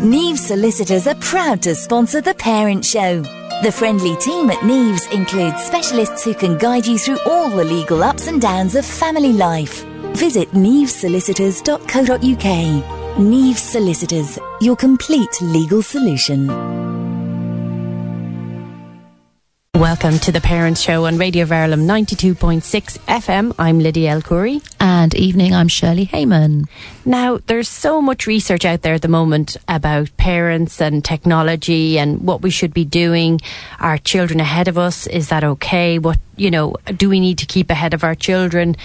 Neves Solicitors are proud to sponsor The Parent Show. The friendly team at Neves includes specialists who can guide you through all the legal ups and downs of family life. Visit nevesolicitors.co.uk. Neves Solicitors, your complete legal solution. Welcome to the Parents Show on Radio Verulam 92.6 FM. I'm Lydia El. And evening, I'm Shirley Hayman. Now, there's so much research out there at the moment about parents and technology and what we should be doing. Are children ahead of us? Is that okay? What, you know, do we need to keep ahead of our children?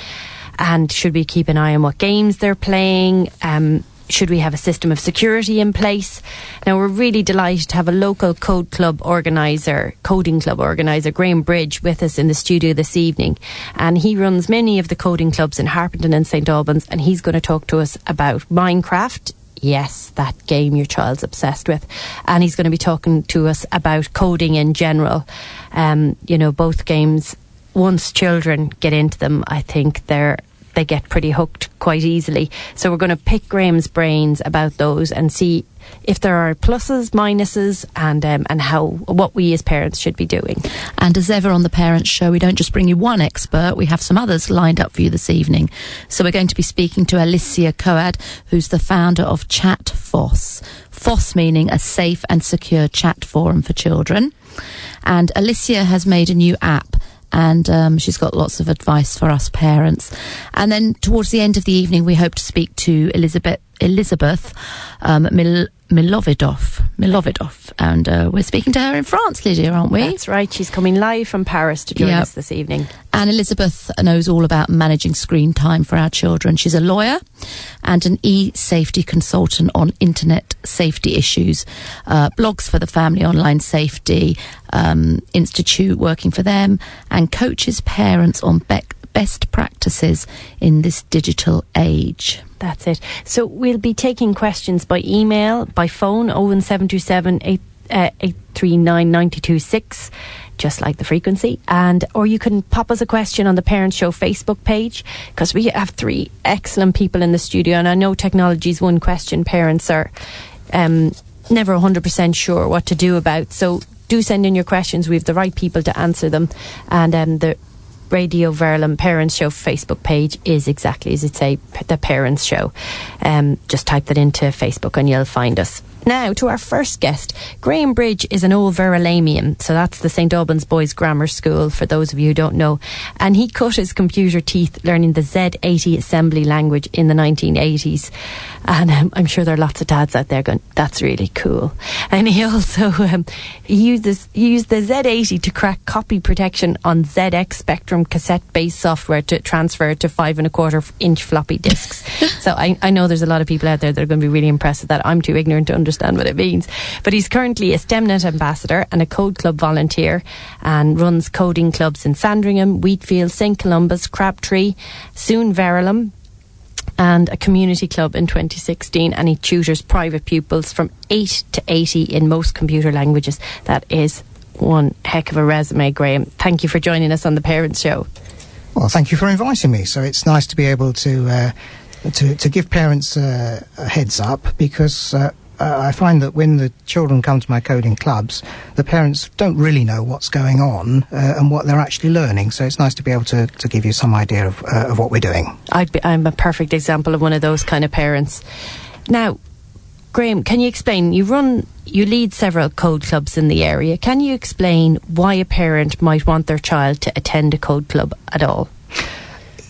And should we keep an eye on what games they're playing? Um, should we have a system of security in place? Now, we're really delighted to have a local code club organiser, coding club organiser, Graham Bridge, with us in the studio this evening. And he runs many of the coding clubs in Harpenden and St Albans, and he's going to talk to us about Minecraft. Yes, that game your child's obsessed with. And he's going to be talking to us about coding in general. Um, you know, both games once children get into them, I think they're they get pretty hooked quite easily. So we're going to pick Graham's brains about those and see if there are pluses, minuses, and um, and how what we as parents should be doing. And as ever on the Parents Show, we don't just bring you one expert; we have some others lined up for you this evening. So we're going to be speaking to Alicia Coad, who's the founder of Chat FOSS. FOSS meaning a safe and secure chat forum for children. And Alicia has made a new app and um, she's got lots of advice for us parents. And then towards the end of the evening, we hope to speak to Elizabeth Elizabeth um, Milovidov, Milovidov, and uh, we're speaking to her in France, Lydia, aren't we? That's right. She's coming live from Paris to join yep. us this evening. And Elizabeth knows all about managing screen time for our children. She's a lawyer and an e-safety consultant on internet safety issues, uh, blogs for the Family Online Safety um, Institute, working for them, and coaches parents on be- best practices in this digital age. That's it. So we'll be taking questions by email, by phone, 01727 839 926 just like the frequency. And or you can pop us a question on the parents show facebook page because we have three excellent people in the studio and i know technology is one question parents are um, never 100% sure what to do about. So do send in your questions. We have the right people to answer them. And um, the Radio Verulam Parents Show Facebook page is exactly as it say, the Parents Show. Um, just type that into Facebook and you'll find us. Now, to our first guest. Graham Bridge is an old Verulamian, so that's the St Albans Boys Grammar School, for those of you who don't know. And he cut his computer teeth learning the Z80 assembly language in the 1980s. And um, I'm sure there are lots of dads out there going, that's really cool. And he also um, he used, this, he used the Z80 to crack copy protection on ZX Spectrum cassette based software to transfer to five and a quarter inch floppy disks. so I, I know there's a lot of people out there that are going to be really impressed with that. I'm too ignorant to understand understand what it means. But he's currently a STEMnet ambassador and a Code Club volunteer and runs coding clubs in Sandringham, Wheatfield, St Columba's, Crabtree, soon Verulam, and a community club in 2016 and he tutors private pupils from 8 to 80 in most computer languages. That is one heck of a resume graham. Thank you for joining us on the parents show. Well thank you for inviting me. So it's nice to be able to uh, to, to give parents uh, a heads up because uh, uh, I find that when the children come to my coding clubs, the parents don't really know what's going on uh, and what they're actually learning. So it's nice to be able to, to give you some idea of, uh, of what we're doing. Be, I'm a perfect example of one of those kind of parents. Now, Graham, can you explain? You run, you lead several code clubs in the area. Can you explain why a parent might want their child to attend a code club at all?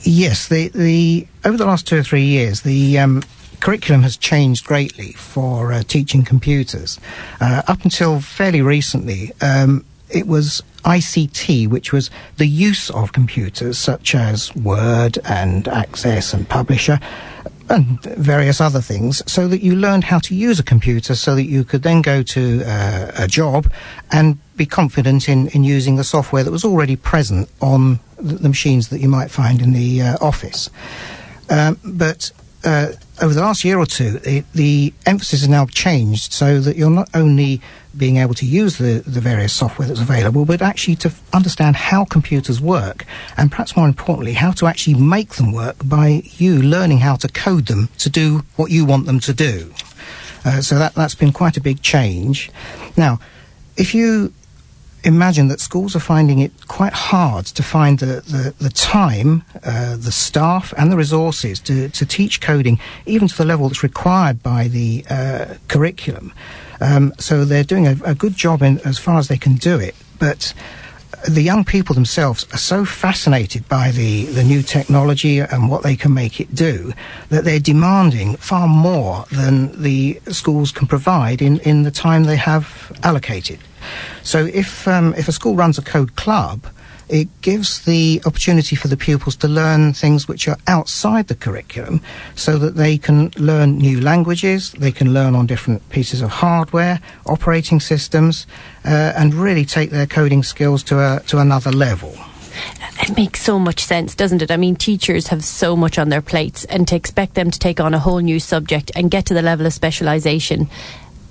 Yes, the the over the last two or three years, the um, curriculum has changed greatly for uh, teaching computers. Uh, up until fairly recently, um, it was ICT, which was the use of computers such as Word and Access and Publisher and various other things, so that you learned how to use a computer so that you could then go to uh, a job and be confident in, in using the software that was already present on the, machines that you might find in the uh, office. Um, but uh, over the last year or two, it, the emphasis has now changed so that you're not only being able to use the, the various software that's available, but actually to f- understand how computers work, and perhaps more importantly, how to actually make them work by you learning how to code them to do what you want them to do. Uh, so that, that's been quite a big change. Now, if you imagine that schools are finding it quite hard to find the, the, the time, uh, the staff, and the resources to, to teach coding, even to the level that's required by the uh, curriculum. Um, so they're doing a, a good job in, as far as they can do it. But the young people themselves are so fascinated by the, the new technology and what they can make it do that they're demanding far more than the schools can provide in, in the time they have allocated. So if, um, if a school runs a code club, it gives the opportunity for the pupils to learn things which are outside the curriculum so that they can learn new languages, they can learn on different pieces of hardware, operating systems, uh, and really take their coding skills to, a, to another level. It makes so much sense, doesn't it? I mean, teachers have so much on their plates, and to expect them to take on a whole new subject and get to the level of specialisation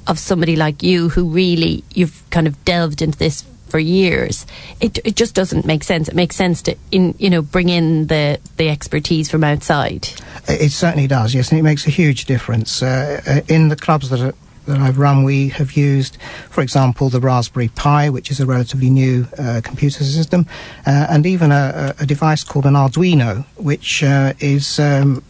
of somebody like you who really you've kind of delved into this for years, it it just doesn't make sense. It makes sense to in you know bring in the the expertise from outside. It certainly does, yes, and it makes a huge difference uh, uh, in the clubs that are that I've run, we have used, for example, the Raspberry Pi, which is a relatively new uh, computer system, uh, and even a, a, device called an Arduino, which uh, is um,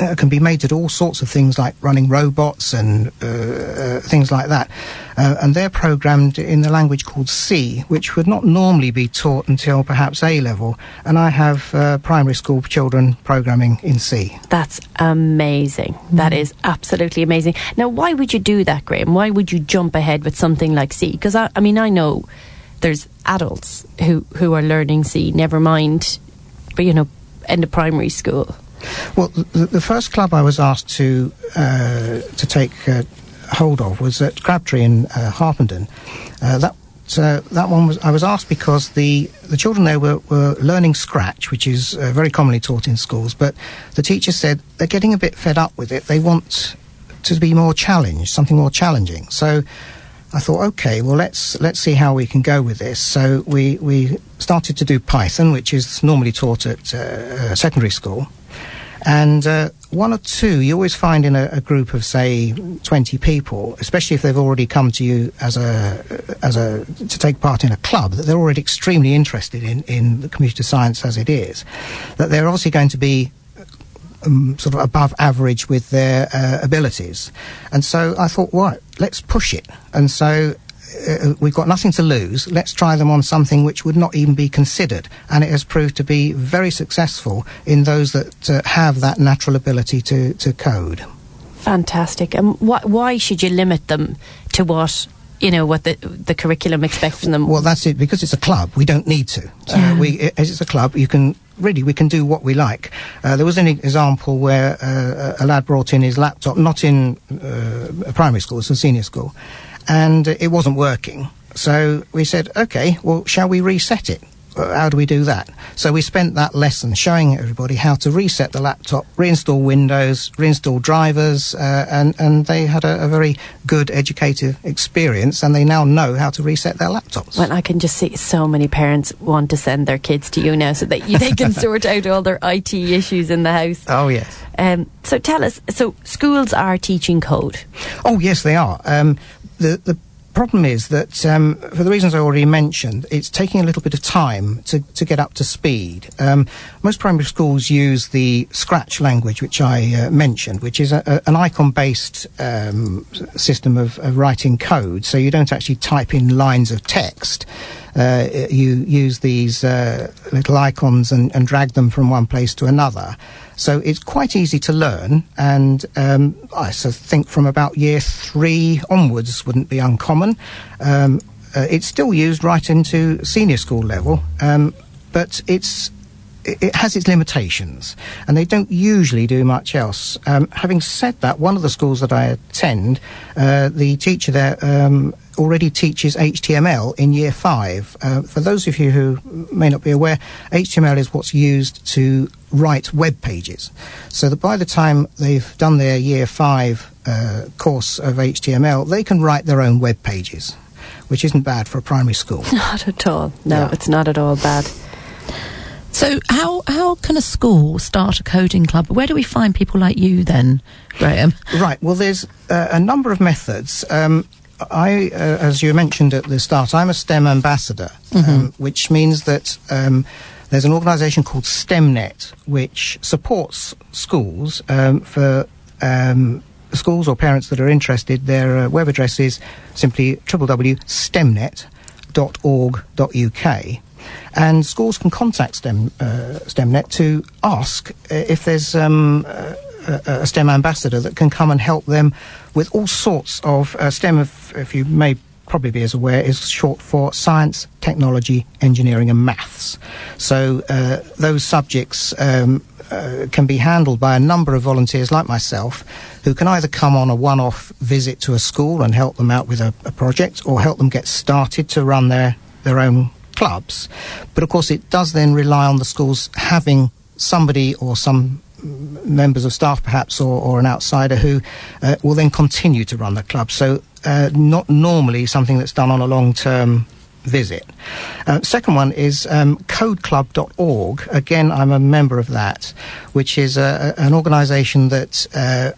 uh, can be made to do all sorts of things like running robots and uh, uh, things like that. Uh, and they're programmed in the language called C, which would not normally be taught until perhaps A level. And I have uh, primary school children programming in C. That's amazing. Mm. That is absolutely amazing. Now, why would you do that, Graham? Why would you jump ahead with something like C? Because I, I mean, I know there's adults who, who are learning C, never mind, but you know, in the primary school. Well, the, the first club I was asked to uh, to take uh, hold of was at Crabtree in uh, Harpenden. Uh, that uh, that one was I was asked because the the children there were, were learning Scratch, which is uh, very commonly taught in schools. But the teacher said they're getting a bit fed up with it. They want to be more challenged, something more challenging. So. I thought, okay, well let's let's see how we can go with this. So we we started to do Python, which is normally taught at secondary school, and uh, one or two you always find in a, a, group of say 20 people especially if they've already come to you as a as a to take part in a club that they're already extremely interested in in the computer science as it is that they're obviously going to be um, sort of above average with their uh, abilities. And so I thought right let's push it. And so uh, we've got nothing to lose. Let's try them on something which would not even be considered. And it has proved to be very successful in those that uh, have that natural ability to, to code. Fantastic. And wh- why should you limit them to what you know what the the curriculum expects from them. Well, that's it. Because it's a club, we don't need to. Uh, yeah. Uh, we, as it's a club, you can really we can do what we like. Uh, there was an example where uh, a lad brought in his laptop, not in uh, a primary school, it's a senior school, and it wasn't working. So we said, okay, well, shall we reset it? Uh, how do we do that? So we spent that lesson showing everybody how to reset the laptop, reinstall Windows, reinstall drivers, uh, and, and they had a, a, very good educative experience and they now know how to reset their laptops. Well, I can just see so many parents want to send their kids to you now so that you, they can sort out all their IT issues in the house. Oh, yes. Um, so tell us, so schools are teaching code? Oh, yes, they are. Um, the, the problem is that, um, for the reasons I already mentioned, it's taking a little bit of time to, to get up to speed. Um, most primary schools use the Scratch language, which I uh, mentioned, which is a, a, an icon based um, system of, of, writing code. So you don't actually type in lines of text. Uh, you use these uh, little icons and, and drag them from one place to another. So it's quite easy to learn, and um, I think from about year three onwards wouldn't be uncommon. Um, uh, it's still used right into senior school level, um, but it's it has its limitations, and they don't usually do much else. Um, having said that, one of the schools that I attend, uh, the teacher there um, already teaches HTML in year five. Uh, for those of you who may not be aware, HTML is what's used to write web pages. So that by the time they've done their year five uh, course of HTML, they can write their own web pages, which isn't bad for a primary school. Not at all. No, yeah. it's not at all bad. So, how how can a school start a coding club? Where do we find people like you then, Graham? Right. Well, there's uh, a number of methods. Um, I, uh, as you mentioned at the start, I'm a STEM ambassador, um, which means that um, there's an organisation called STEMnet, which supports schools um, for um, schools or parents that are interested. Their uh, web address is simply www.stemnet.org.uk. And schools can contact STEM, uh, STEMnet to ask uh, if there's um, uh, a, STEM ambassador that can come and help them with all sorts of uh, STEM, if, if you may probably be as aware, is short for science, technology, engineering, and maths. So uh, those subjects um, uh, can be handled by a number of volunteers like myself who can either come on a one off visit to a school and help them out with a, a project or help them get started to run their, their own clubs. But of course, it does then rely on the schools having somebody or some members of staff perhaps or, or an outsider who uh, will then continue to run the club. So uh, not normally something that's done on a long term visit. Uh, second one is um, codeclub.org. Again, I'm a member of that, which is a, an organisation that uh,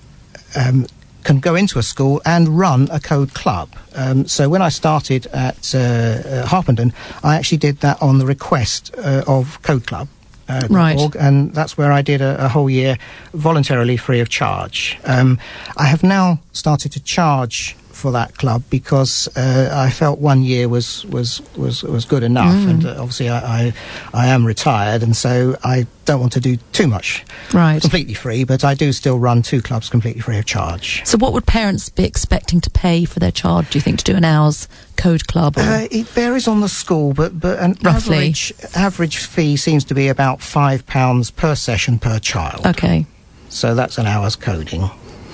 um, can go into a school and run a code club. Um, so when I started at uh, Harpenden, I actually did that on the request uh, of Code Club. Uh, Right. .org, and that's where I did a, a whole year voluntarily free of charge. Um, I have now started to charge for that club because uh, I felt one year was was was, was good enough, and uh, obviously I, I I am retired, and so I don't want to do too much Right. completely free, but I do still run two clubs completely free of charge. So, what would parents be expecting to pay for their child? Do you think to do an hour's code club? Or? Uh, it varies on the school, but but an Roughly. average average fee seems to be about five pounds per session per child. okay. So that's an hour's coding.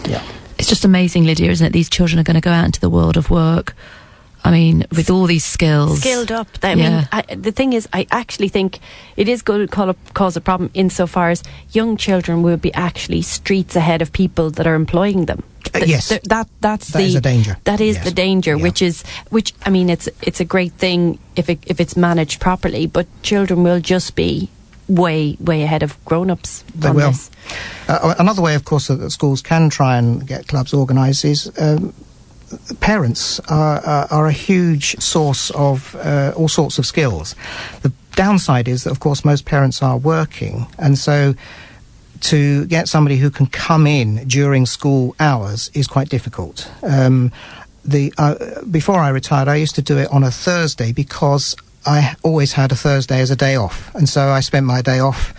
Yeah. It's just amazing, Lydia, isn't it? These children are going to go out into the world of work. I mean, with all these skills. skilled up. I Yeah. mean, I, the thing is, I actually think it is going to call a, cause a problem insofar as young children will be actually streets ahead of people that are employing them. Uh, Th- yes. th- that that's That the is a danger. That is Yes. the danger, Yeah. which is which. I mean, it's it's a great thing if it, if it's managed properly, but children will just be way way ahead of grown ups. They will. Uh, another way, of course, that, that schools can try and get clubs organised is um, parents are, are, are a huge source of uh, all sorts of skills. The downside is that, of course, most parents are working, and so to get somebody who can come in during school hours is quite difficult. Um, the uh, before I retired, I used to do it on a Thursday because I always had a Thursday as a day off, and so I spent my day off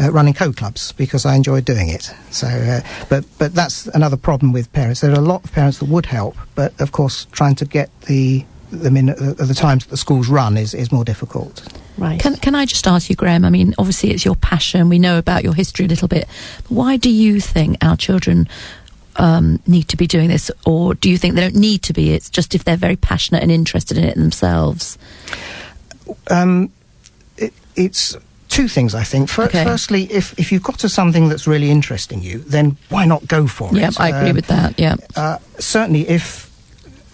uh, running code clubs because I enjoyed doing it. So, uh, but but that's another problem with parents. There are a lot of parents that would help, but of course, trying to get the them in at the times that the schools run is, is more difficult. Right. Can, can I just ask you, Graham? I mean, obviously it's your passion. We know about your history a little bit. Why do you think our children um, need to be doing this? Or do you think they don't need to be? It's just if they're very passionate and interested in it themselves. Um, it, it's two things, I think. Okay. Firstly, if, if you've got to something that's really interesting you, then why not go for Yeah, it? Yeah, I agree Um, with that. Yeah. uh, certainly, if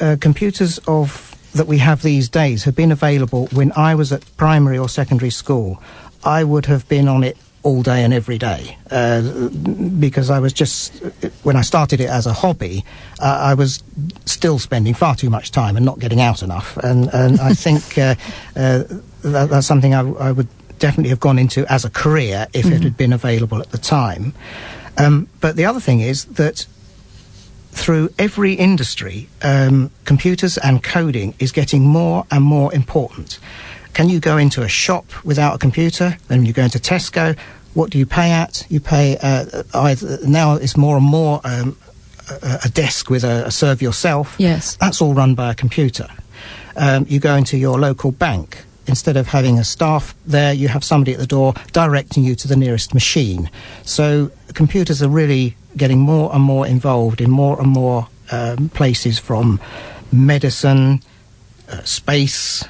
uh, computers of that we have these days had been available when I was at primary or secondary school, I would have been on it all day and every day uh, because I was just when I started it as a hobby, uh, I was still spending far too much time and not getting out enough, and and I think uh, uh, that, that's something I, I would definitely have gone into as a career if it had been available at the time. Um, but the other thing is that through every industry, um, computers and coding is getting more and more important. Can you go into a shop without a computer? Then you go into Tesco. What do you pay at? You pay uh, either now it's more and more um, a, a desk with a, a serve yourself. Yes. That's all run by a computer. Um, you go into your local bank. Instead of having a staff there, you have somebody at the door directing you to the nearest machine. So computers are really getting more and more involved in more and more um, places from medicine, uh, space,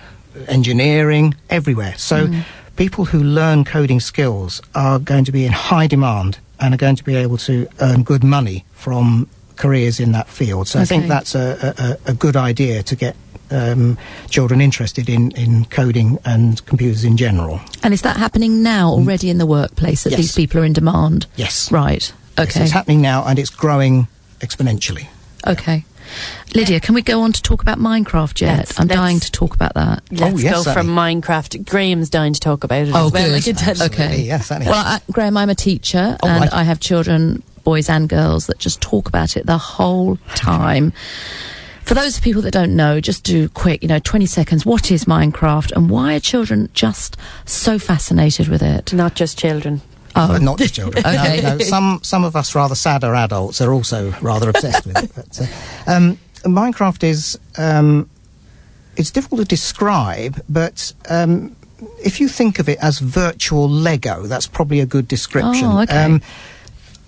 engineering, everywhere. So people who learn coding skills are going to be in high demand and are going to be able to earn good money from careers in that field. So I think that's a, a, a- a good idea to get um, children interested in, in coding and computers in general. And is that happening now already in the workplace that Yes. these people are in demand? Yes. Right. Yes, Okay. it's happening now and it's growing exponentially. okay. Lydia, can we go on to talk about Minecraft yet? Let's- I'm let's- dying to talk about that. Let's yes, go from. Minecraft. Graham's dying to talk about it Oh, as well. good. I can tell. Okay. Yes, certainly. Well, I, Graham, I'm a teacher Oh, and right. I have children, boys and girls, that just talk about it the whole time. For those people that don't know, just do quick, you know, 20 seconds. What is Minecraft and why are children just so fascinated with it? Not just children. Oh, But not just children. Okay. No, no, some some of us rather sadder adults are also rather obsessed with it. But, uh, um, Minecraft is um, it's difficult to describe, but um, if you think of it as virtual Lego, that's probably a good description. Oh, okay. um,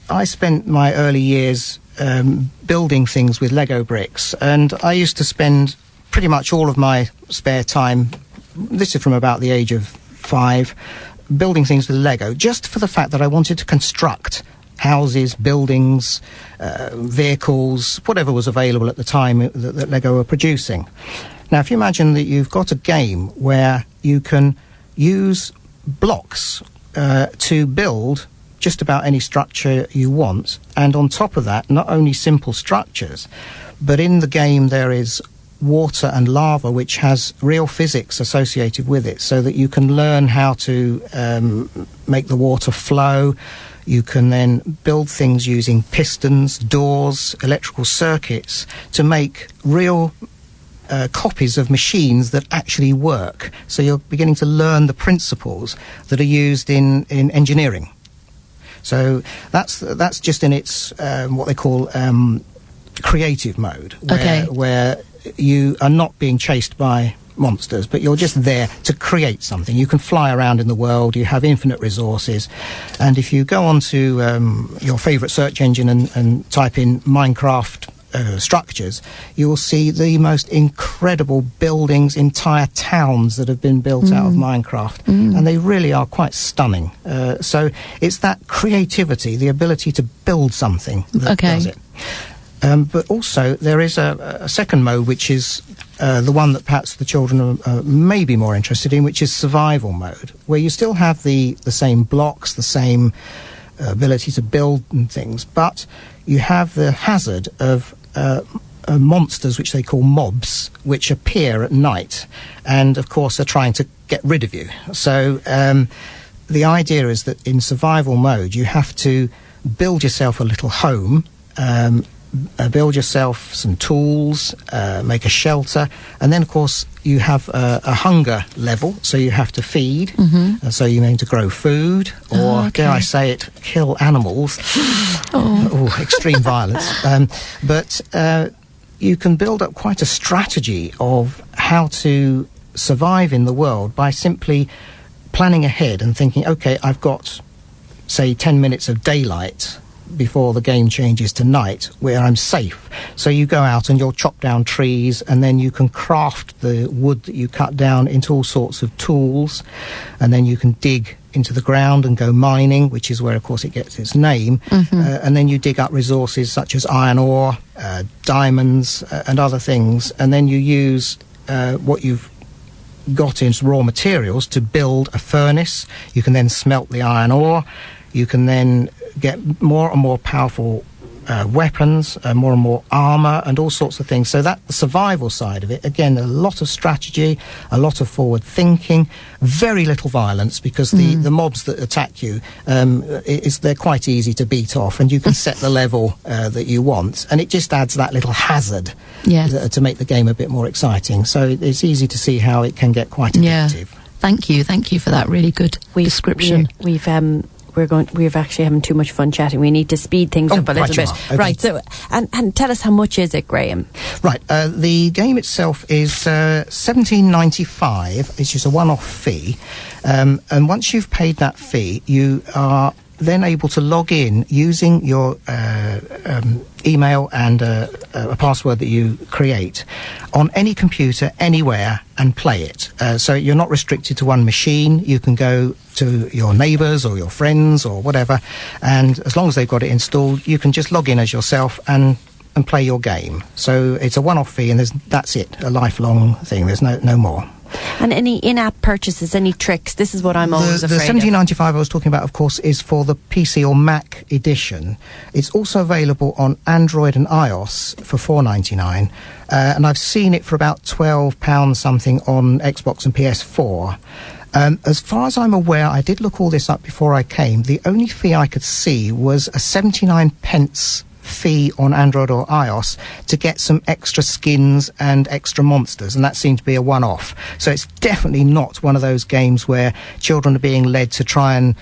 I spent my early years um, building things with Lego bricks, and I used to spend pretty much all of my spare time. This is from about the age of five, building things with Lego, just for the fact that I wanted to construct houses, buildings, uh, vehicles, whatever was available at the time that, that Lego were producing. Now, if you imagine that you've got a game where you can use blocks uh, to build just about any structure you want, and on top of that, not only simple structures, but in the game there is water and lava which has real physics associated with it so that you can learn how to um, make the water flow you can then build things using pistons doors electrical circuits to make real uh, copies of machines that actually work. So you're beginning to learn the principles that are used in, in engineering. So that's that's just in its um, what they call um, creative mode, where, Okay. where you are not being chased by monsters, but you're just there to create something. You can fly around in the world. You have infinite resources, and if you go onto um, your favourite search engine and, and type in Minecraft uh, structures, you will see the most incredible buildings, entire towns that have been built out of Minecraft, and they really are quite stunning. Uh, so it's that creativity, the ability to build something that Okay. does it. Um, but also, there is a, a second mode, which is uh, the one that perhaps the children are uh, maybe more interested in, which is survival mode, where you still have the, the same blocks, the same uh, ability to build and things, but you have the hazard of uh, uh, monsters, which they call mobs, which appear at night and, of course, are trying to get rid of you. So um, the idea is that in survival mode, you have to build yourself a little home. Um, uh, build yourself some tools, uh, make a shelter, and then, of course, you have uh, a hunger level, so you have to feed. Uh, so you need to grow food, or Oh, dare I say it, kill animals. oh, extreme violence. Um, but uh, you can build up quite a strategy of how to survive in the world by simply planning ahead and thinking, okay, I've got, say, 10 minutes of daylight before the game changes to night where I'm safe. So you go out and you'll chop down trees and then you can craft the wood that you cut down into all sorts of tools and then you can dig into the ground and go mining, which is where, of course, it gets its name. Uh, and then you dig up resources such as iron ore, uh, diamonds, uh, and other things. And then you use uh, what you've got in raw materials to build a furnace. You can then smelt the iron ore. You can then get more and more powerful uh, weapons, uh, more and more armor, and all sorts of things. So that the survival side of it, again, a lot of strategy, a lot of forward thinking, very little violence because the, the mobs that attack you, um, is they're quite easy to beat off, and you can set the level uh, that you want, and it just adds that little hazard Yeah. th- to make the game a bit more exciting. So it's easy to see how it can get quite addictive. Yeah. Thank you. Thank you for that really good description. We're, we've um, we're going. We're actually having too much fun chatting. We need to speed things Oh, up a little right bit. Okay. Right. So, and and tell us how much is it, Graham? Right, uh, the game itself is uh, seventeen ninety five. It's just a one off fee, um, and once you've paid that fee, you are then able to log in using your uh, um, email and uh, a password that you create on any computer anywhere and play it. Uh, so you're not restricted to one machine. You can go to your neighbours or your friends or whatever, and as long as they've got it installed, you can just log in as yourself and and play your game. So it's a one-off fee, and there's, that's it, a lifelong thing. There's no no more. And any in-app purchases, any tricks? This is what I'm always the, the afraid seventeen of. ninety five I was talking about, of course, is for the PC or Mac edition. It's also available on Android and iOS for four ninety nine, uh, and I've seen it for about twelve pounds something on Xbox and PS4. Um, as far as I'm aware, I did look all this up before I came. The only fee I could see was a 79 pence fee on Android or iOS to get some extra skins and extra monsters, and that seemed to be a one off. So it's definitely not one of those games where children are being led to try and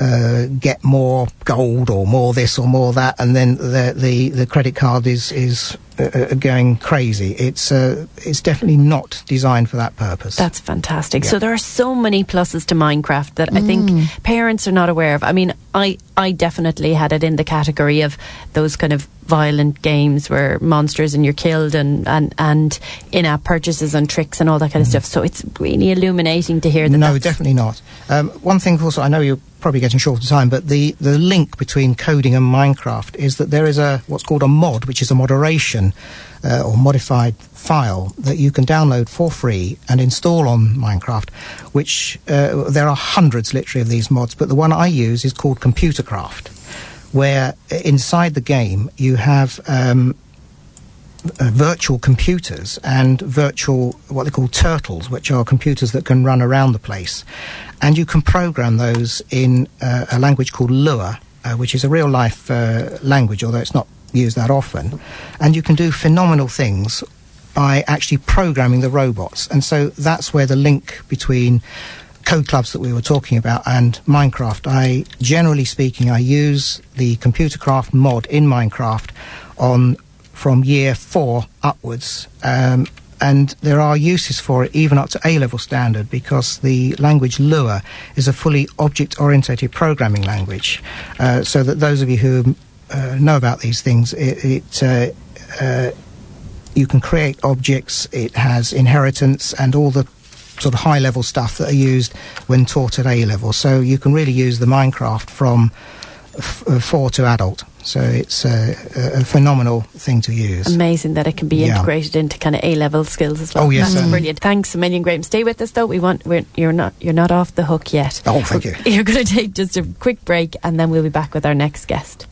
uh, get more gold or more this or more that, and then the the, the credit card is is uh, uh, going crazy. It's uh, it's definitely not designed for that purpose. That's fantastic. Yeah. So there are so many pluses to Minecraft that I Mm. think parents are not aware of. I mean, I I definitely had it in the category of those kind of violent games where monsters and you're killed and and and in-app purchases and tricks and all that kind of stuff. So it's really illuminating to hear that. Mm. no, that's- definitely not. Um, one thing, also, I know you're probably getting short of time, but the, the link between coding and Minecraft is that there is a what's called a mod, which is a moderation uh, or modified file that you can download for free and install on Minecraft. Which uh, there are hundreds, literally, of these mods, but the one I use is called Computercraft, where uh, inside the game you have. Um, uh, virtual computers and virtual what they call turtles, which are computers that can run around the place, and you can program those in uh, a language called Lua, uh, which is a real life uh, language, although it's not used that often, and you can do phenomenal things by actually programming the robots, and so that's where the link between code clubs that we were talking about and Minecraft. I generally speaking, I use the Computercraft mod in Minecraft on from year four upwards. Um, and there are uses for it even up to A level standard because the language Lua is a fully object oriented programming language. Uh, so that those of you who uh, know about these things, it, it uh, uh, you can create objects, it has inheritance and all the sort of high level stuff that are used when taught at A level. So you can really use the Minecraft from f- uh, four to adult. So it's a, a, phenomenal thing to use. Amazing that it can be Yeah. integrated into kind of A level skills as well. Oh, yes, That's certainly. brilliant. Thanks a million, Graham. Stay with us though. We want we're, you're not you're not off the hook yet. Oh, thank you. You're going to take just a quick break and then we'll be back with our next guest.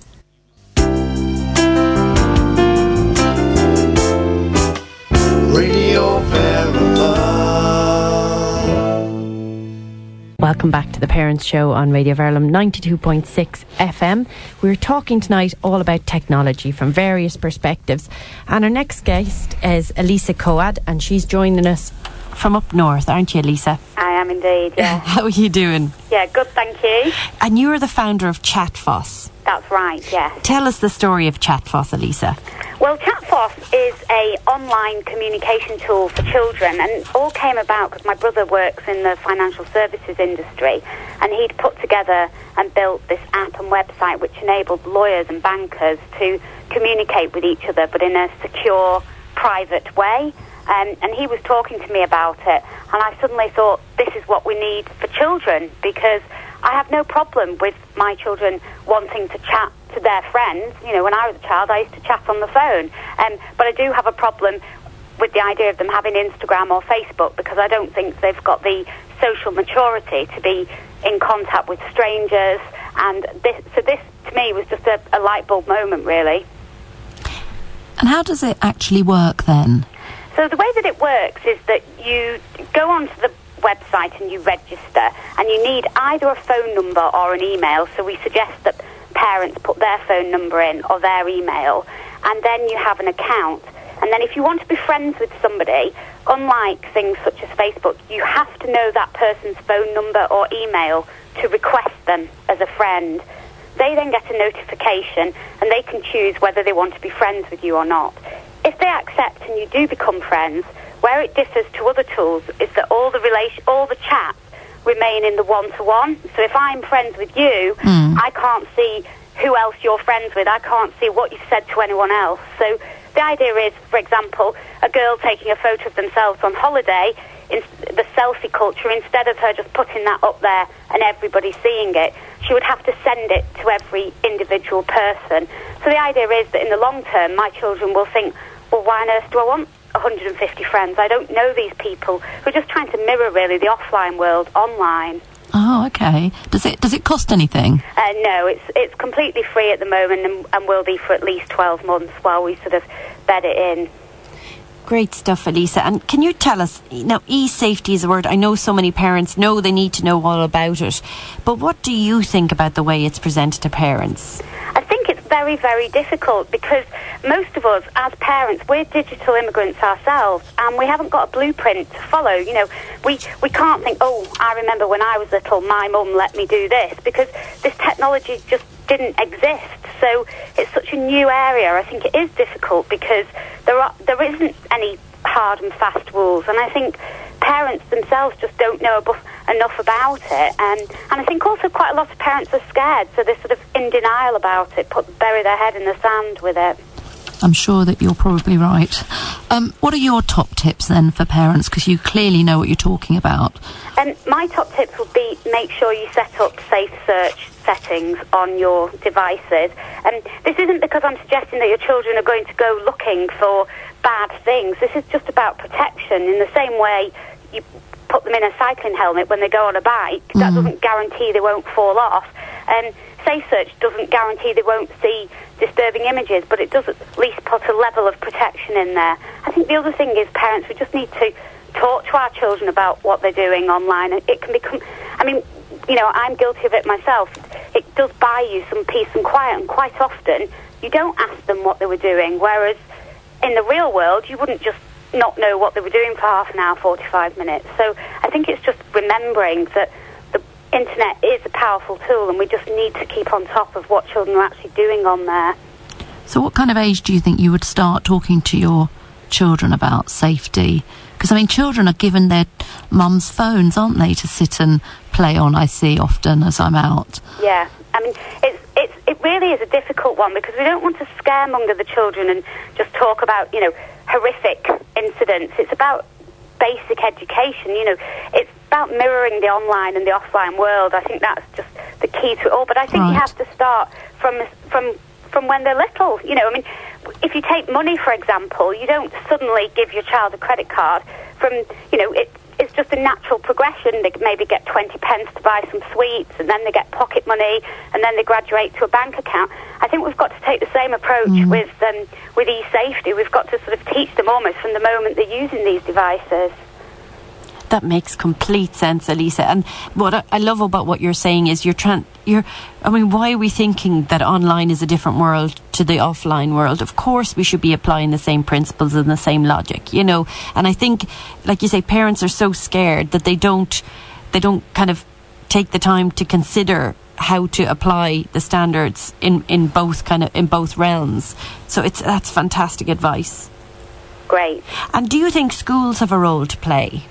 Welcome back to the Parents Show on Radio Verulam 92.6 FM. We're talking tonight all about technology from various perspectives. And our next guest is Elisa Coad, and she's joining us from up north, aren't you, Elisa? I am indeed, yeah. How are you doing? yeah, good, thank you. And you're the founder of ChatFoss. That's right, yeah. Tell us the story of ChatFoss, Elisa. Well, ChatFoss is a online communication tool for children, and it all came about because my brother works in the financial services industry, and he'd put together and built this app and website which enabled lawyers and bankers to communicate with each other, but in a secure, private way. Um, and he was talking to me about it, and I suddenly thought, this is what we need for children because I have no problem with my children wanting to chat to their friends. You know, when I was a child, I used to chat on the phone. Um, but I do have a problem with the idea of them having Instagram or Facebook because I don't think they've got the social maturity to be in contact with strangers. And this, so this to me was just a, a light bulb moment, really. And how does it actually work then? So the way that it works is that you go onto the website and you register, and you need either a phone number or an email. So we suggest that parents put their phone number in or their email, and then you have an account. And then if you want to be friends with somebody, unlike things such as Facebook, you have to know that person's phone number or email to request them as a friend. They then get a notification and they can choose whether they want to be friends with you or not. If they accept and you do become friends, where it differs to other tools is that all the relation, all the chats remain in the one-to-one. So if I'm friends with you, hmm. I can't see who else you're friends with. I can't see what you've said to anyone else. So the idea is, for example, a girl taking a photo of themselves on holiday, in the selfie culture, instead of her just putting that up there and everybody seeing it, she would have to send it to every individual person. So the idea is that in the long term, my children will think, well, why on earth do I want 150 friends? I don't know these people. We're just trying to mirror really the offline world online. Oh, okay. Does it does it cost anything? Uh, no, it's it's completely free at the moment and, and will be for at least 12 months while we sort of bed it in. Great stuff, Elisa. And can you tell us now? E-safety is a word I know so many parents know they need to know all about it. But what do you think about the way it's presented to parents? Very, very difficult because most of us, as parents, we're digital immigrants ourselves, and we haven't got a blueprint to follow. You know, we we can't think, oh, I remember when I was little, my mum let me do this because this technology just didn't exist. So it's such a new area. I think it is difficult because there are there isn't any hard and fast rules, and I think parents themselves just don't know enough about it. And and I think also quite a lot of parents are scared, so they're sort of in denial about it, put bury their head in the sand with it. I'm sure that you're probably right. Um, what are your top tips then for parents? Because you clearly know what you're talking about. And um, my top tips would be make sure you set up safe search settings on your devices. And this isn't because I'm suggesting that your children are going to go looking for bad things. This is just about protection in the same way you put them in a cycling helmet when they go on a bike. Mm. That doesn't guarantee they won't fall off. And Safe Search doesn't guarantee they won't see disturbing images, but it does at least put a level of protection in there. I think the other thing is parents, we just need to talk to our children about what they're doing online. It can become, I mean, you know, I'm guilty of it myself. It does buy you some peace and quiet, and quite often you don't ask them what they were doing, whereas in the real world, you wouldn't just not know what they were doing for half an hour, 45 minutes. So I think it's just remembering that the internet is a powerful tool and we just need to keep on top of what children are actually doing on there. So, what kind of age do you think you would start talking to your children about safety? Because, I mean, children are given their mum's phones, aren't they, to sit and play on, I see often as I'm out. Yeah. I mean, it's, it's, it really is a difficult one because we don't want to scaremonger the children and just talk about, you know, horrific incidents. It's about basic education. You know, it's about mirroring the online and the offline world. I think that's just the key to it all. But I think right. you have to start from from from when they're little. You know, I mean, if you take money for example, you don't suddenly give your child a credit card. From you know, it, it's just a natural progression. They maybe get 20 pence to buy some sweets, and then they get pocket money, and then they graduate to a bank account. I think we've got to take the same approach mm. with um, with e-safety. We've got to sort of teach them almost from the moment they're using these devices. That makes complete sense, Elisa. And what I love about what you're saying is you're trying. You're. I mean, why are we thinking that online is a different world to the offline world? Of course, we should be applying the same principles and the same logic, you know. And I think, like you say, parents are so scared that they don't. They don't kind of take the time to consider how to apply the standards in, in both kind of in both realms. So it's that's fantastic advice. Great. And do you think schools have a role to play?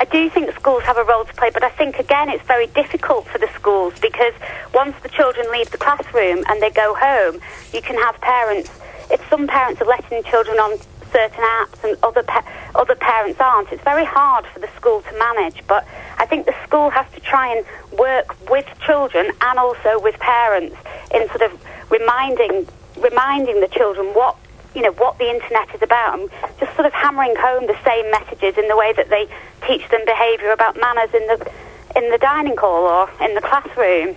I do think schools have a role to play, but I think again it's very difficult for the schools because once the children leave the classroom and they go home, you can have parents. If some parents are letting children on certain apps and other pa- other parents aren't, it's very hard for the school to manage. But I think the school has to try and work with children and also with parents in sort of reminding reminding the children what you know what the internet is about and just sort of hammering home the same messages in the way that they teach them behaviour about manners in the in the dining hall or in the classroom.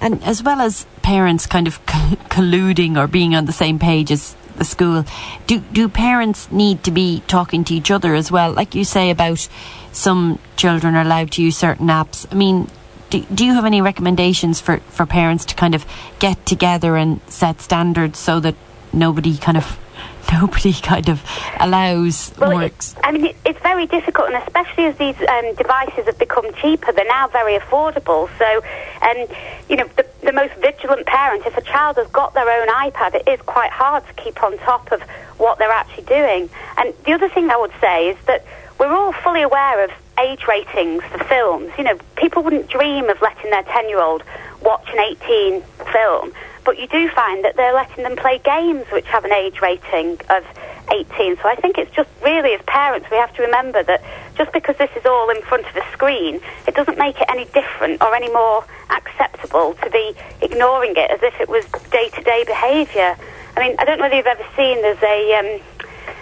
And as well as parents kind of colluding or being on the same page as the school, do do parents need to be talking to each other as well? Like you say about some children are allowed to use certain apps. I mean, do, do you have any recommendations for, for parents to kind of get together and set standards so that nobody kind of nobody kind of allows well, works. It, I mean, it, it's very difficult, and especially as these um, devices have become cheaper, they're now very affordable. So, and um, you know, the, the most vigilant parent, if a child has got their own iPad, it is quite hard to keep on top of what they're actually doing. And the other thing I would say is that we're all fully aware of age ratings for films. You know, people wouldn't dream of letting their 10 year old watch an 18 film. But you do find that they're letting them play games which have an age rating of 18. So I think it's just really, as parents, we have to remember that just because this is all in front of a screen, it doesn't make it any different or any more acceptable to be ignoring it as if it was day-to-day behaviour. I mean, I don't know whether you've ever seen there's a um,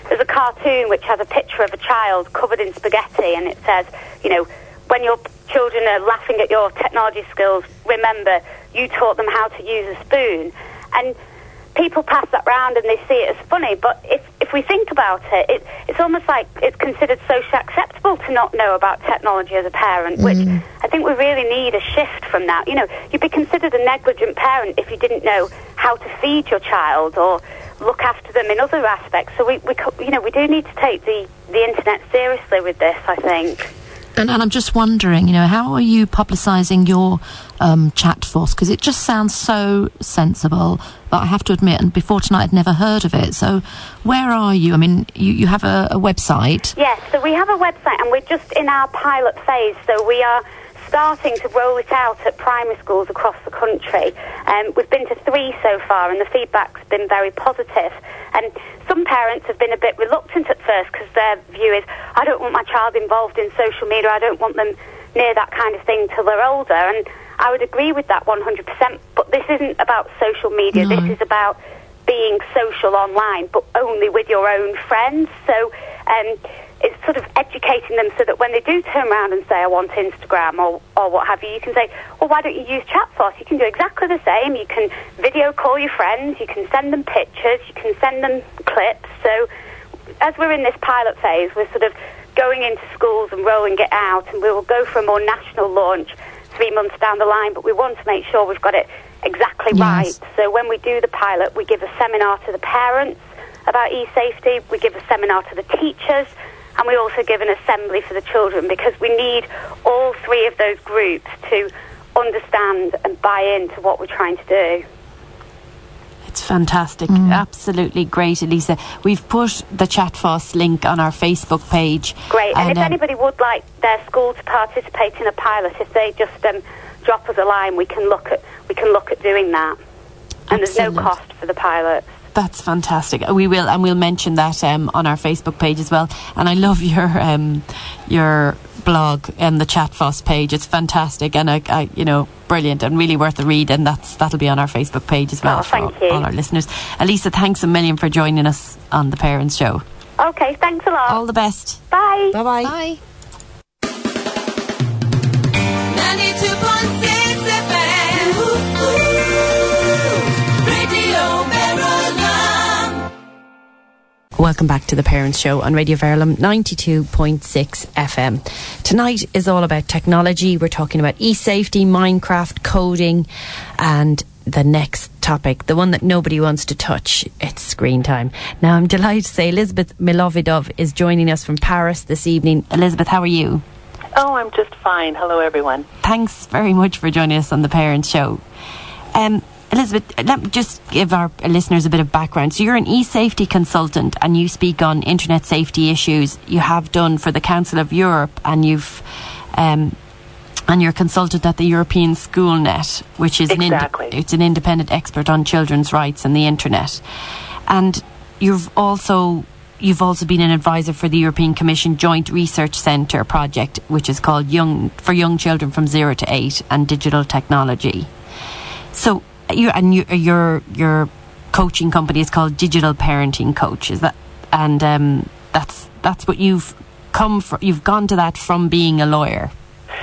there's a cartoon which has a picture of a child covered in spaghetti, and it says, you know, when your children are laughing at your technology skills, remember you taught them how to use a spoon. And people pass that round and they see it as funny, but if, if we think about it, it, it's almost like it's considered socially acceptable to not know about technology as a parent, which mm. I think we really need a shift from that. You know, you'd be considered a negligent parent if you didn't know how to feed your child or look after them in other aspects. So we, we you know, we do need to take the, the internet seriously with this, I think. And, and I'm just wondering, you know, how are you publicising your um, chat force? Because it just sounds so sensible. But I have to admit, and before tonight, I'd never heard of it. So, where are you? I mean, you, you have a, a website. Yes, so we have a website, and we're just in our pilot phase. So we are starting to roll it out at primary schools across the country. Um, we've been to three so far, and the feedback's been very positive. And some parents have been a bit reluctant at first because their view is, I don't want my child involved in social media, I don't want them near that kind of thing till they're older. And I would agree with that 100%. But this isn't about social media, no. this is about being social online, but only with your own friends. So, um, it's sort of educating them so that when they do turn around and say, I want Instagram or, or what have you, you can say, well, why don't you use ChatForce? You can do exactly the same. You can video call your friends, you can send them pictures, you can send them clips. So as we're in this pilot phase, we're sort of going into schools and rolling it out, and we will go for a more national launch three months down the line, but we want to make sure we've got it exactly yes. right. So when we do the pilot, we give a seminar to the parents about e-safety, we give a seminar to the teachers, and we also give an assembly for the children because we need all three of those groups to understand and buy into what we're trying to do. It's fantastic. Mm. Absolutely great, Elisa. We've put the ChatForce link on our Facebook page. Great. And, and if um, anybody would like their school to participate in a pilot, if they just um, drop us a line, we can look at we can look at doing that. And Excellent. there's no cost for the pilots. That's fantastic. We will, and we'll mention that um, on our Facebook page as well. And I love your um, your blog and the ChatForce page. It's fantastic, and I, I, you know, brilliant and really worth a read. And that's that'll be on our Facebook page as well oh, for all, all, our listeners. Elisa, thanks a million for joining us on the Parents Show. Okay, thanks a lot. All the best. Bye. Bye-bye. Bye. Welcome back to the Parents Show on Radio Verulam 92.6 FM. Tonight is all about technology. We're talking about e safety, Minecraft, coding, and the next topic, the one that nobody wants to touch, it's screen time. Now, I'm delighted to say Elizabeth Milovidov is joining us from Paris this evening. Elizabeth, how are you? Oh, I'm just fine. Hello, everyone. Thanks very much for joining us on the Parents Show. Um, Elizabeth, let me just give our listeners a bit of background. So, you're an e safety consultant and you speak on internet safety issues. You have done for the Council of Europe and you've. Um, and you're a consultant at the European Schoolnet, which is exactly. an ind- it's an independent expert on children's rights and the internet. And you've also you've also been an advisor for the European Commission Joint Research Centre project, which is called Young for Young Children from Zero to Eight and Digital Technology. So, you and you, your your coaching company is called Digital Parenting Coach. Is that and um, that's that's what you've come from. You've gone to that from being a lawyer.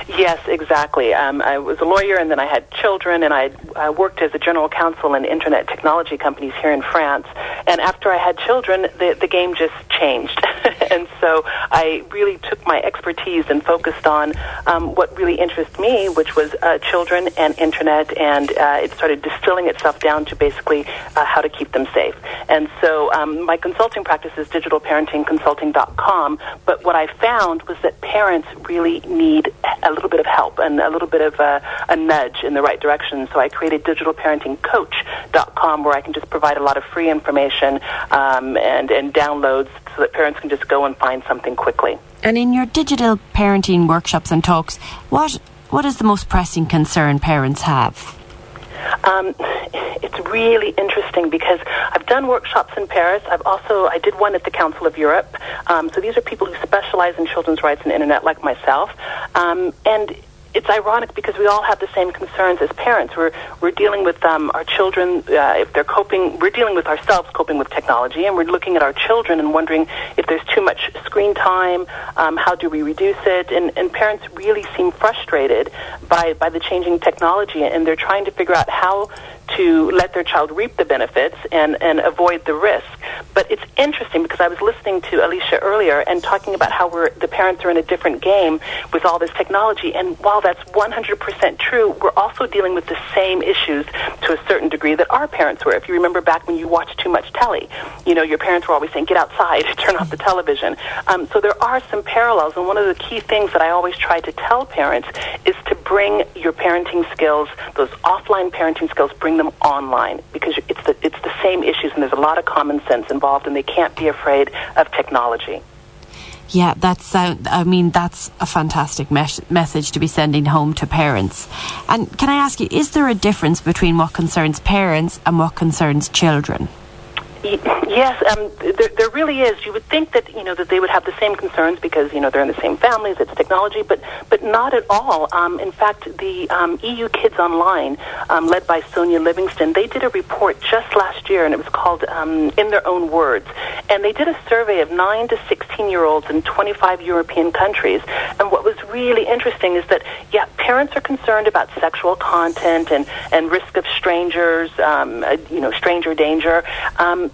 Yes, exactly. Um, I was a lawyer, and then I had children, and I, worked as a general counsel in internet technology companies here in France. And after I had children, the the game just changed, and so I really took my expertise and focused on um, what really interested me, which was uh, children and internet, and uh, it started distilling itself down to basically uh, how to keep them safe. And so um, my consulting practice is digitalparentingconsulting.com. But what I found was that parents really need a little bit of help and a little bit of a, a nudge in the right direction. So I created digitalparentingcoach.com where I can just provide a lot of free information um, and, and downloads so that parents can just go and find something quickly. And in your digital parenting workshops and talks, what what is the most pressing concern parents have? Um, it's really interesting because I've done workshops in Paris. I've also I did one at the Council of Europe. Um, so these are people who specialize in children's rights and internet, like myself. Um, and it's ironic because we all have the same concerns as parents. We're we're dealing with um, our children uh, if they're coping. We're dealing with ourselves coping with technology, and we're looking at our children and wondering if there's too much screen time. Um, how do we reduce it? And, and parents really seem frustrated by by the changing technology, and they're trying to figure out how to let their child reap the benefits and, and avoid the risk. But it's interesting because I was listening to Alicia earlier and talking about how we're, the parents are in a different game with all this technology. And while that's 100% true, we're also dealing with the same issues to a certain degree that our parents were. If you remember back when you watched too much telly, you know, your parents were always saying, get outside, turn off the television. Um, so there are some parallels. And one of the key things that I always try to tell parents is to bring your parenting skills, those offline parenting skills, bring them online because it's the, it's the same issues and there's a lot of common sense involved and they can't be afraid of technology. Yeah, that's. I mean, that's a fantastic mes- message to be sending home to parents. And can I ask you, is there a difference between what concerns parents and what concerns children? Yes, um, there, there really is. You would think that you know that they would have the same concerns because you know they're in the same families. It's technology, but but not at all. Um, in fact, the um, EU Kids Online, um, led by Sonia Livingstone, they did a report just last year, and it was called um, "In Their Own Words," and they did a survey of nine to sixteen year olds in 25 European countries. And what was really interesting is that yeah, parents are concerned about sexual content and and risk of strangers, um, uh, you know, stranger danger. Um,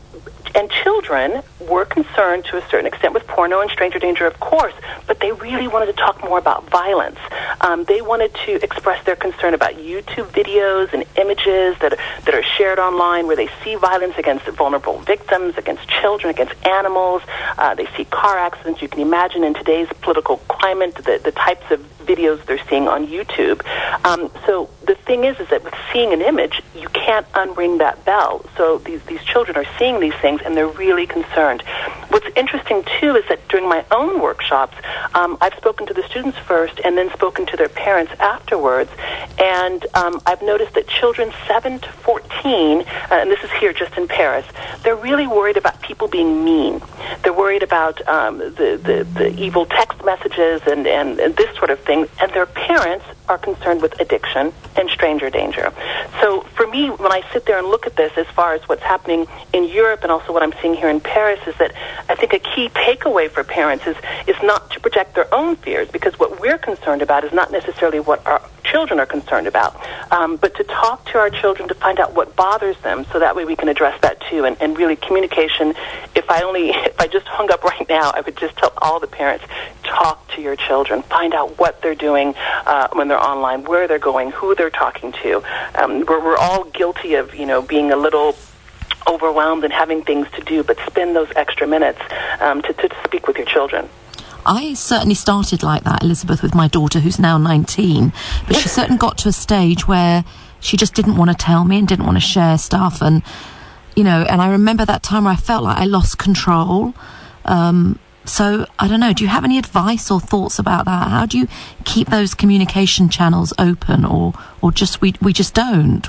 and children were concerned to a certain extent with porno and stranger danger, of course, but they really wanted to talk more about violence. Um, they wanted to express their concern about YouTube videos and images that that are shared online where they see violence against vulnerable victims, against children, against animals. Uh, they see car accidents. You can imagine in today's political climate the, the types of videos they're seeing on YouTube. Um, so the thing is, is that with seeing an image, you can't unring that bell. So these these children are seeing these things and they're really concerned. What's interesting too is that during my own workshops, um, I've spoken to the students first and then spoken to their parents afterwards, and um, I've noticed that children seven to fourteen, uh, and this is here just in Paris, they're really worried about people being mean. They're worried about um, the, the the evil text messages and, and and this sort of thing, and their parents are concerned with addiction and stranger danger. So for me, when I sit there and look at this, as far as what's happening in Europe and also what I'm seeing here in Paris, is that I think a key takeaway for parents is is not to project their own fears, because what we're concerned about is not necessarily what our children are concerned about, um, but to talk to our children to find out what bothers them, so that way we can address that too. And, and really, communication. If I only, if I just hung up right now, I would just tell all the parents: talk to your children, find out what they're doing uh, when they're online, where they're going, who they're talking to. Um, we're, we're all guilty of, you know, being a little overwhelmed and having things to do, but spend those extra minutes um, to, to speak with your children. I certainly started like that, Elizabeth, with my daughter, who's now 19. But she certainly got to a stage where she just didn't want to tell me and didn't want to share stuff. And, you know, and I remember that time where I felt like I lost control. Um, so I don't know. Do you have any advice or thoughts about that? How do you keep those communication channels open, or or just we we just don't?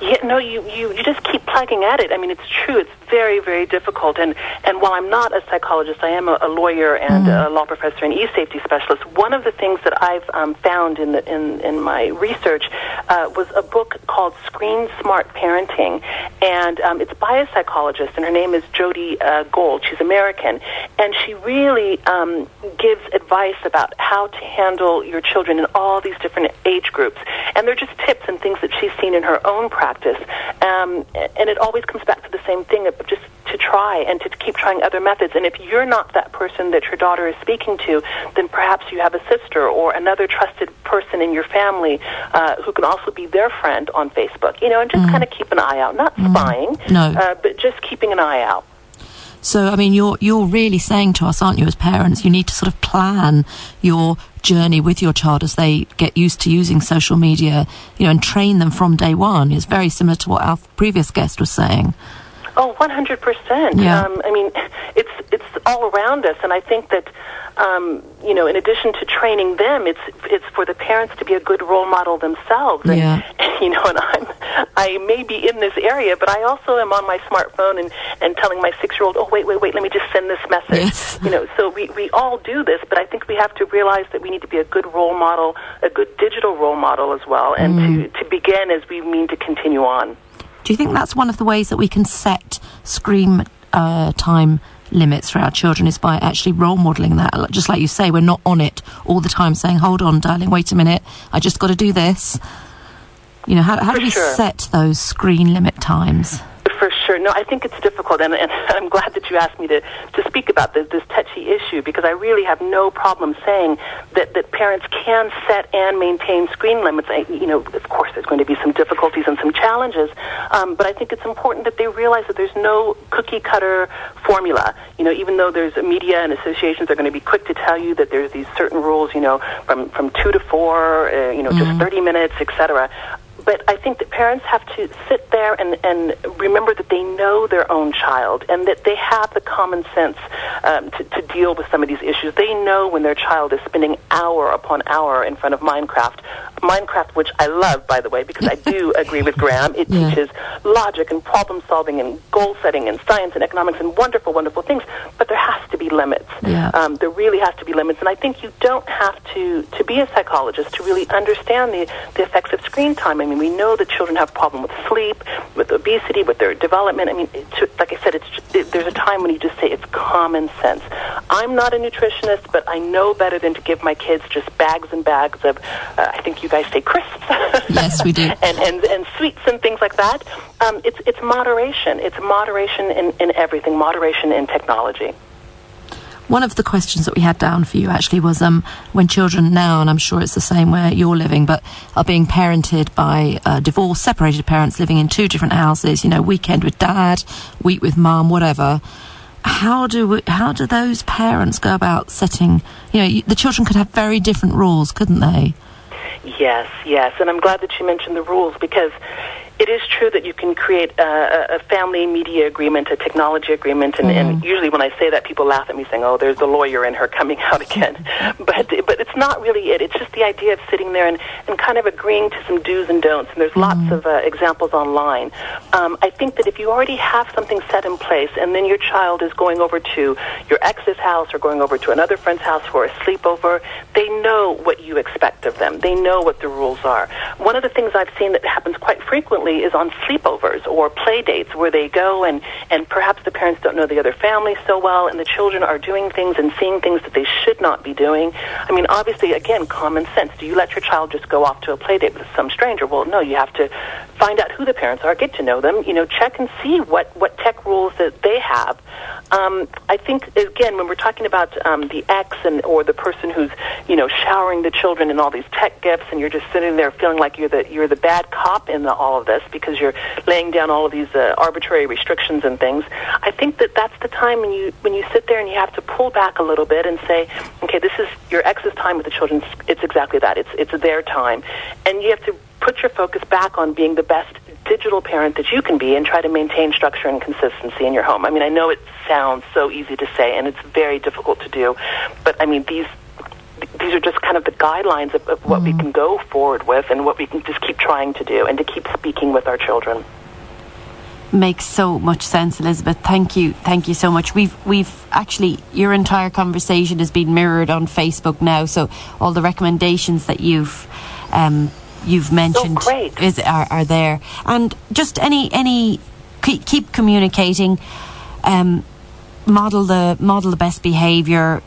Yeah, no, you, you, you just keep plugging at it. I mean, it's true. It's very, very difficult. And, and while I'm not a psychologist, I am a, a lawyer and Mm. a law professor and e-safety specialist. One of the things that I've um, found in, the, in, in my research uh, was a book called Screen Smart Parenting. And um, it's by a psychologist, and her name is Jodi uh, Gold. She's American. And she really um, gives advice about how to handle your children in all these different age groups. And they're just tips and things that she's seen in her own practice. Um, and it always comes back to the same thing just to try and to keep trying other methods. And if you're not that person that your daughter is speaking to, then perhaps you have a sister or another trusted person in your family uh, who can also be their friend on Facebook. You know, and just kind of keep an eye out. Not spying, No. uh, but just keeping an eye out. So, I mean, you're you're really saying to us, aren't you, as parents, you need to sort of plan your journey with your child as they get used to using social media, you know, and train them from day one. It's very similar to what our previous guest was saying. Oh, Oh, one hundred percent. Yeah. Um, I mean, it's all around us, and I think that um, you know, in addition to training them, it's it's for the parents to be a good role model themselves. And, Yeah. you know, and I'm I may be in this area, but I also am on my smartphone and and telling my six year old, oh wait, wait, wait, let me just send this message. Yes. You know, so we we all do this, but I think we have to realize that we need to be a good role model, a good digital role model as well, and Mm. to to begin as we mean to continue on. Do you think that's one of the ways that we can set screen uh, time limits for our children is by actually role modelling that? Just like you say, we're not on it all the time saying, hold on, darling, wait a minute, I just got to do this. You know, how, how do we sure. set those screen limit times? Sure. No, I think it's difficult, and, and I'm glad that you asked me to, to speak about this, this touchy issue because I really have no problem saying that, that parents can set and maintain screen limits. I, you know, of course, there's going to be some difficulties and some challenges, um, but I think it's important that they realize that there's no cookie cutter formula. You know, even though there's media and associations are going to be quick to tell you that there's these certain rules, you know, from, from two to four, uh, you know, just 30 minutes, etc but I think that parents have to sit there and, and remember that they know their own child and that they have the common sense um, to, to deal with some of these issues. They know when their child is spending hour upon hour in front of Minecraft. Minecraft, which I love, by the way, because I do agree with Graham. It Yeah. teaches logic and problem solving and goal setting and science and economics and wonderful, wonderful things. But there has to be limits. Yeah. Um, there really has to be limits, and I think you don't have to to be a psychologist to really understand the the effects of screen time. I mean, we know that children have problem with sleep, with obesity, with their development. I mean, it's, like I said, it's it, there's a time when you just say it's common sense. I'm not a nutritionist, but I know better than to give my kids just bags and bags of. Uh, I think you guys say crisps. Yes, we do. and, and and sweets and things like that. Um, it's it's moderation. It's moderation in, in everything. Moderation in technology. One of the questions that we had down for you actually was um, when children now, and I'm sure it's the same where you're living, but are being parented by uh, divorced, separated parents living in two different houses. You know, weekend with dad, week with mum, whatever. How do we, how do those parents go about setting? You know, the children could have very different rules, couldn't they? Yes, yes, and I'm glad that you mentioned the rules because it is true that you can create a, a- family media agreement, a technology agreement, and, and usually when I say that, people laugh at me saying, "Oh, there's the lawyer in her coming out again," but but it's not really it. It's just the idea of sitting there and, and kind of agreeing to some do's and don'ts. And there's lots of uh, examples online. Um, I think that if you already have something set in place, and then your child is going over to your ex's house or going over to another friend's house for a sleepover, they know what you expect of them. They know what the rules are. One of the things I've seen that happens quite frequently is on sleepovers or play dates where they go and, and perhaps the parents don't know the other family so well and the children are doing things and seeing things that they should not be doing. I mean, obviously, again, common sense. Do you let your child just go off to a play date with some stranger? Well, no, you have to find out who the parents are, get to know them, you know, check and see what, what tech rules that they have. Um, I think, again, when we're talking about um, the ex and or the person who's, you know, showering the children in all these tech gifts and you're just sitting there feeling like you're the, you're the bad cop in the, all of this because you're laying down all of these uh, arbitrary restrictions and things. I think that that's the time when you when you sit there and you have to pull back a little bit and say, okay, this is your ex's time with the children. It's exactly that. It's it's their time, and you have to put your focus back on being the best digital parent that you can be and try to maintain structure and consistency in your home. I mean, I know it sounds so easy to say and it's very difficult to do, but I mean these these are just kind of the guidelines of, of what we can go forward with and what we can just keep trying to do and to keep speaking with our children. makes so much sense, Elizabeth. Thank you, thank you so much. We've we've actually your entire conversation has been mirrored on Facebook now, so all the recommendations that you've um, you've mentioned is are, are there, and just any any keep, keep communicating, um, model the model the best behaviour.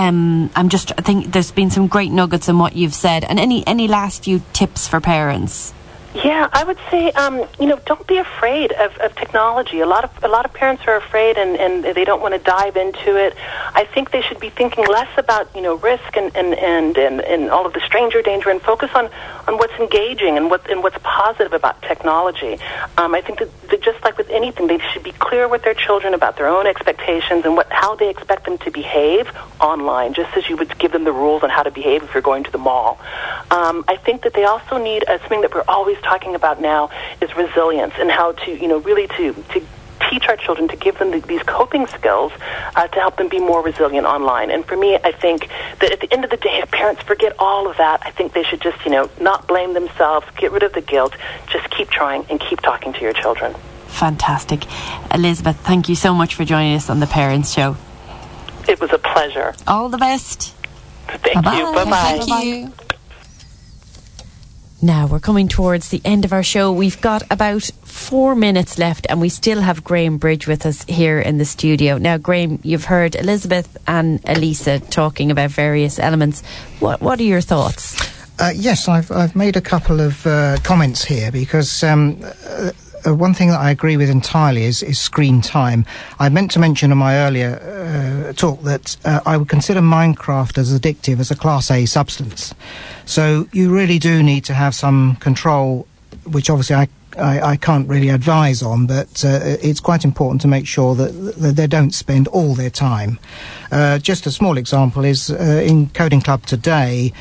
Um, I'm just I think there's been some great nuggets in what you've said, and any any last few tips for parents. Yeah, I would say, um, you know, don't be afraid of, of technology. A lot of a lot of parents are afraid and, and they don't want to dive into it. I think they should be thinking less about you know risk and, and, and, and, and all of the stranger danger and focus on, on what's engaging and what and what's positive about technology. Um, I think that, that just like with anything, they should be clear with their children about their own expectations and what how they expect them to behave online, just as you would give them the rules on how to behave if you're going to the mall. Um, I think that they also need uh, something that we're always talking about now is resilience and how to, you know, really to, to teach our children to give them the, these coping skills uh, to help them be more resilient online. And for me, I think that at the end of the day, if parents forget all of that, I think they should just, you know, not blame themselves, get rid of the guilt, just keep trying and keep talking to your children. Fantastic. Elizabeth, thank you so much for joining us on the Parents Show. It was a pleasure. All the best. Thank Bye-bye. you. Bye bye. Thank you. Now we're coming towards the end of our show. We've got about four minutes left, and we still have Graham Bridge with us here in the studio. Now, Graham, you've heard Elizabeth and Elisa talking about various elements. What What are your thoughts? Uh, yes, I've, I've made a couple of uh, comments here because um, uh, uh, one thing that I agree with entirely is, is screen time. I meant to mention in my earlier uh, talk that uh, I would consider Minecraft as addictive as a Class A substance. So you really do need to have some control, which obviously I I, I can't really advise on, but uh, it's quite important to make sure that, that they don't spend all their time. Uh, just a small example is uh, in Coding Club today.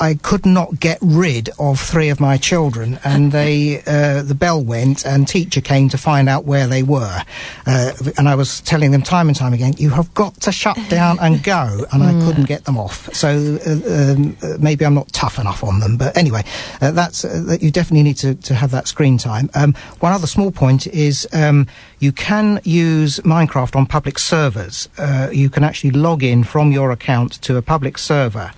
I could not get rid of three of my children, and they uh, the bell went, and teacher came to find out where they were, uh, and I was telling them time and time again, "You have got to shut down and go," and I couldn't get them off. So uh, um, uh, maybe I'm not tough enough on them, but anyway, uh, that's uh, that you definitely need to, to have that screen time. Um, one other small point is um, you can use Minecraft on public servers. Uh, you can actually log in from your account to a public server.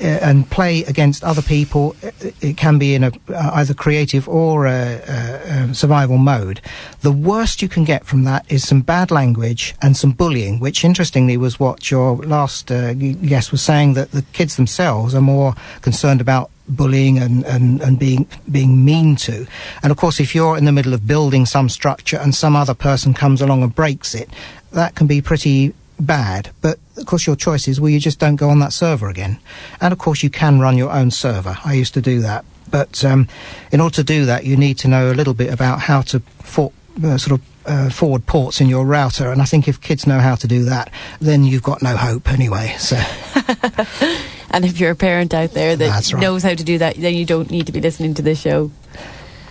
Uh, and play against other people. Uh, It can be in a uh, either creative or a, a, a survival mode. The worst you can get from that is some bad language and some bullying, which interestingly was what your last uh, guest was saying that the kids themselves are more concerned about bullying and, and, and being being mean to. And of course, if you're in the middle of building some structure and some other person comes along and breaks it, that can be pretty bad. But of course, your choice is well, you just don't go on that server again. And of course, you can run your own server. I used to do that. But um, in order to do that, you need to know a little bit about how to for, uh, sort of uh, forward ports in your router. And I think if kids know how to do that, then you've got no hope anyway. So And if you're a parent out there that right. knows how to do that, then you don't need to be listening to this show.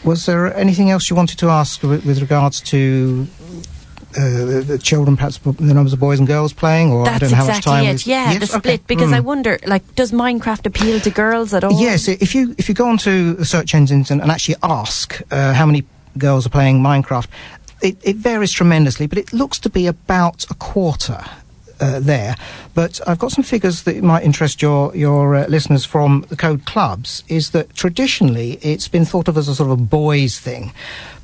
Was there anything else you wanted to ask with, with regards to uh, the, the children, perhaps the numbers of boys and girls playing, or I That's don't know how much exactly time? it. Yeah, Yes? the Okay. split. Because Mm. I wonder, like, does Minecraft appeal to girls at all? Yes, if you if you go onto the search engines and, and actually ask uh, how many girls are playing Minecraft, it, it varies tremendously, but it looks to be about a quarter. Uh, there, but I've got some figures that might interest your your uh, listeners from the code clubs. Is that traditionally it's been thought of as a sort of a boys thing,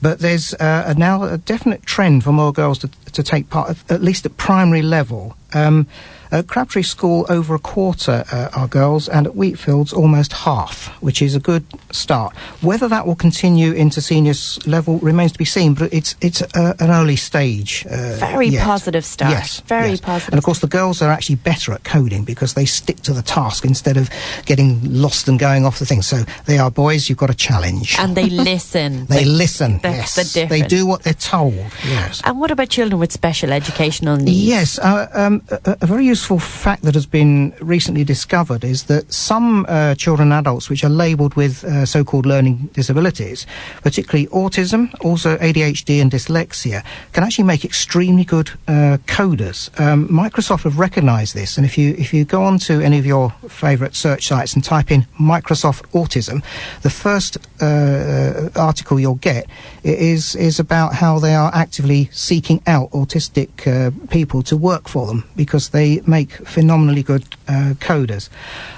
but there's uh, a now a definite trend for more girls to to take part, at- least at primary level. Um, at Crabtree School, over a quarter uh, are girls, and at Wheatfields, almost half, which is a good start. Whether that will continue into seniors level remains to be seen, but it's it's uh, an early stage. Uh, Very yet. positive start. Yes, Very yes. positive And of course, the girls are actually better at coding because they stick to the task instead of getting lost and going off the thing. So they are boys. You've got a challenge. And they listen. they listen. that's yes, the they do what they're told. Yes. And what about children with special educational needs? Yes, uh, um, a, a very useful fact that has been recently discovered is that some uh, children and adults which are labelled with uh, so-called learning disabilities, particularly autism, also ADHD and dyslexia, can actually make extremely good uh, coders. Um, Microsoft have recognised this, and if you if you go onto any of your favourite search sites and type in Microsoft autism, the first uh, article you'll get is is about how they are actively seeking out autistic uh, people to work for them because they make phenomenally good uh, coders.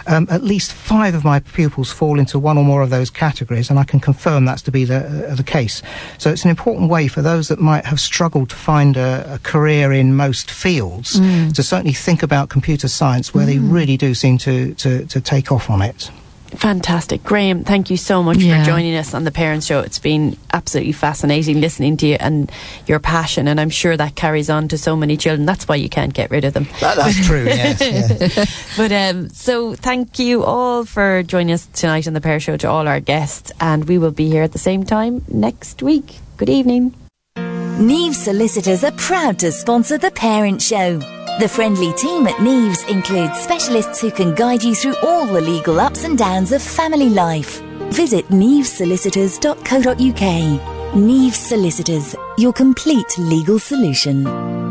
Um, at least five of my pupils fall into one or more of those categories, and I can confirm that's to be the uh, the case. So it's an important way for those that might have struggled to find a, a career in most fields to certainly think about computer science, where they really do seem to, to, to take off on it. Fantastic. Graham, thank you so much Yeah. for joining us on the Parents Show. It's been absolutely fascinating listening to you and your passion, and I'm sure that carries on to so many children. That's why you can't get rid of them. That, that's true. Yes. yes. But um, so thank you all for joining us tonight on the Pair Show to all our guests, and we will be here at the same time next week. Good evening. Neves Solicitors are proud to sponsor The Parent Show. The friendly team at Neves includes specialists who can guide you through all the legal ups and downs of family life. Visit nevesolicitors.co.uk. Neve Solicitors, your complete legal solution.